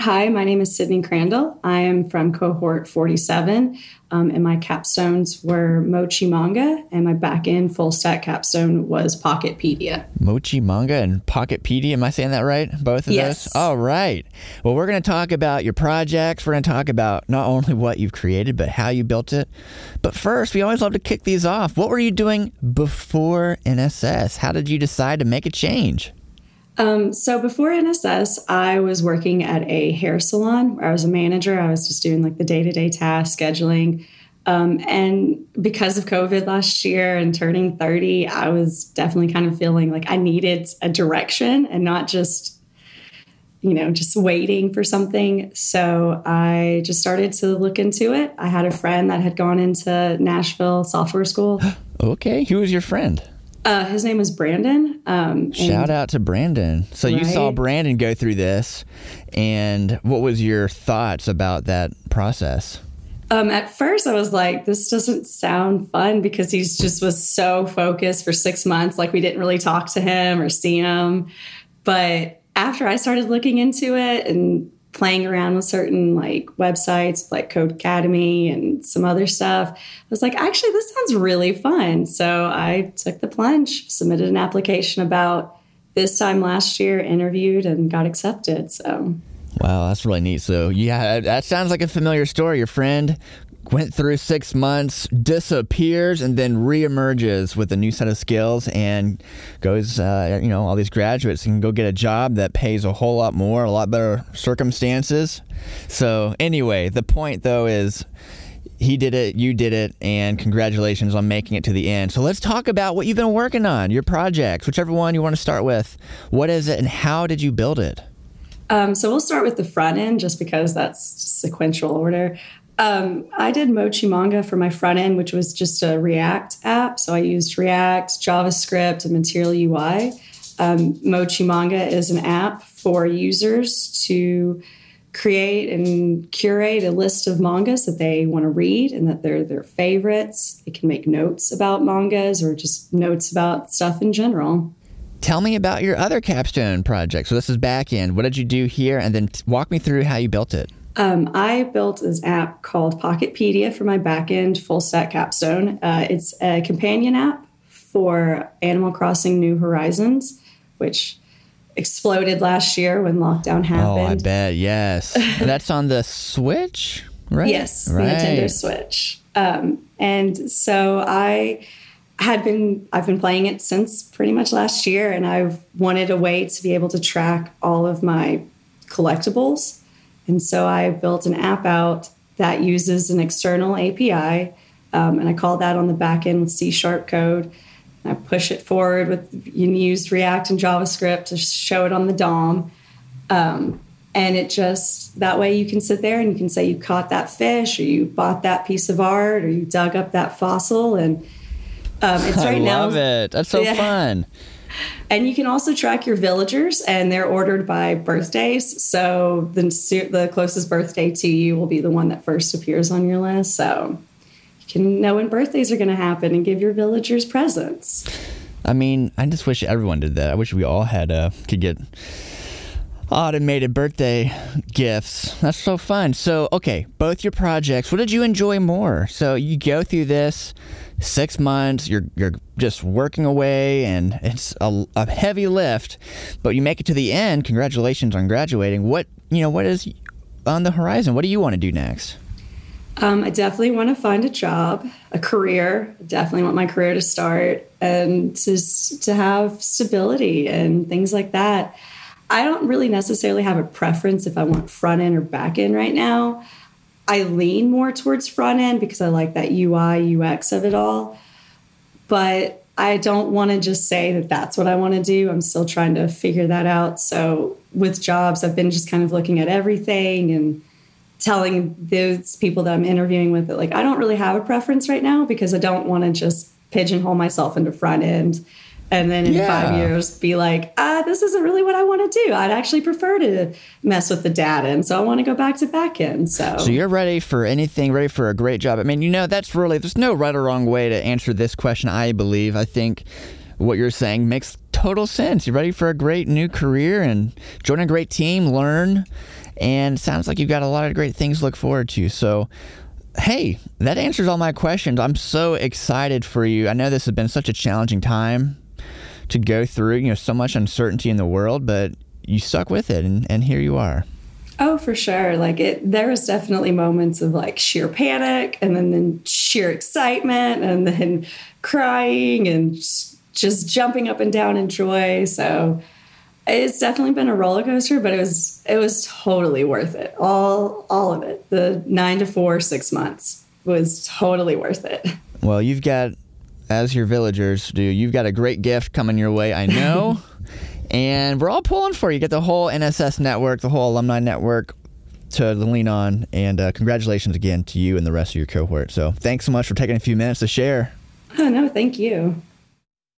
Hi, my name is Sidney Crandall. I am from cohort 47, um, and my capstones were Mochi Manga, and my back end full stack capstone was Pocketpedia. Mochi Manga and Pocketpedia. Am I saying that right? Both of yes. those? All right. Well, we're going to talk about your projects. We're going to talk about not only what you've created, but how you built it. But first, we always love to kick these off. What were you doing before NSS? How did you decide to make a change? Um, so before NSS, I was working at a hair salon where I was a manager. I was just doing like the day to day tasks, scheduling. Um, and because of COVID last year and turning 30, I was definitely kind of feeling like I needed a direction and not just, you know, just waiting for something. So I just started to look into it. I had a friend that had gone into Nashville software school. okay. Who was your friend? Uh, his name was Brandon. Um, Shout out to Brandon. So right? you saw Brandon go through this, and what was your thoughts about that process? Um, at first, I was like, "This doesn't sound fun," because he just was so focused for six months. Like we didn't really talk to him or see him. But after I started looking into it and playing around with certain like websites like Codecademy and some other stuff. I was like, actually, this sounds really fun. So I took the plunge, submitted an application about this time last year, interviewed, and got accepted. So. Wow, that's really neat. So, yeah, that sounds like a familiar story. Your friend went through six months, disappears, and then reemerges with a new set of skills and goes, uh, you know, all these graduates can go get a job that pays a whole lot more, a lot better circumstances. So, anyway, the point though is he did it, you did it, and congratulations on making it to the end. So, let's talk about what you've been working on, your projects, whichever one you want to start with. What is it, and how did you build it? Um, so we'll start with the front end just because that's sequential order. Um, I did Mochi Manga for my front end, which was just a React app. So I used React, JavaScript, and Material UI. Um, Mochi Manga is an app for users to create and curate a list of mangas that they want to read and that they're their favorites. They can make notes about mangas or just notes about stuff in general. Tell me about your other capstone project. So this is back end. What did you do here? And then walk me through how you built it. Um, I built this app called Pocketpedia for my backend full stack capstone. Uh, it's a companion app for Animal Crossing New Horizons, which exploded last year when lockdown happened. Oh, I bet. Yes. That's on the Switch, right? Yes, right. the Nintendo Switch. Um, and so I had been I've been playing it since pretty much last year and I've wanted a way to be able to track all of my collectibles and so I built an app out that uses an external API, um, and I call that on the back end with C sharp code. I push it forward with you use React and JavaScript to show it on the DOM. Um, and it just that way you can sit there and you can say you caught that fish or you bought that piece of art or you dug up that fossil and um, it's right now. I now. love it. That's so yeah. fun. And you can also track your villagers, and they're ordered by birthdays. So the, the closest birthday to you will be the one that first appears on your list. So you can know when birthdays are going to happen and give your villagers presents. I mean, I just wish everyone did that. I wish we all had uh, could get automated birthday gifts. That's so fun. So, okay, both your projects. What did you enjoy more? So you go through this six months. You're you're just working away, and it's a, a heavy lift, but you make it to the end. Congratulations on graduating. What you know? What is on the horizon? What do you want to do next? Um, I definitely want to find a job, a career. Definitely want my career to start and to, to have stability and things like that. I don't really necessarily have a preference if I want front end or back end right now. I lean more towards front end because I like that UI, UX of it all. But I don't want to just say that that's what I want to do. I'm still trying to figure that out. So with jobs, I've been just kind of looking at everything and telling those people that I'm interviewing with that, like, I don't really have a preference right now because I don't want to just pigeonhole myself into front end and then in yeah. five years be like, ah, this isn't really what I want to do. I'd actually prefer to mess with the data, and so I want to go back to backend. So, so you're ready for anything, ready for a great job. I mean, you know, that's really there's no right or wrong way to answer this question. I believe. I think what you're saying makes total sense. You're ready for a great new career and join a great team, learn, and sounds like you've got a lot of great things to look forward to. So, hey, that answers all my questions. I'm so excited for you. I know this has been such a challenging time to go through, you know, so much uncertainty in the world, but you stuck with it and, and here you are. Oh, for sure. Like it, there was definitely moments of like sheer panic and then, then sheer excitement and then crying and just jumping up and down in joy. So it's definitely been a roller coaster, but it was, it was totally worth it. All, all of it. The nine to four, six months was totally worth it. Well, you've got, as your villagers do, you've got a great gift coming your way. I know. And we're all pulling for you. Get the whole NSS network, the whole alumni network to lean on. And uh, congratulations again to you and the rest of your cohort. So thanks so much for taking a few minutes to share. Oh, no, thank you.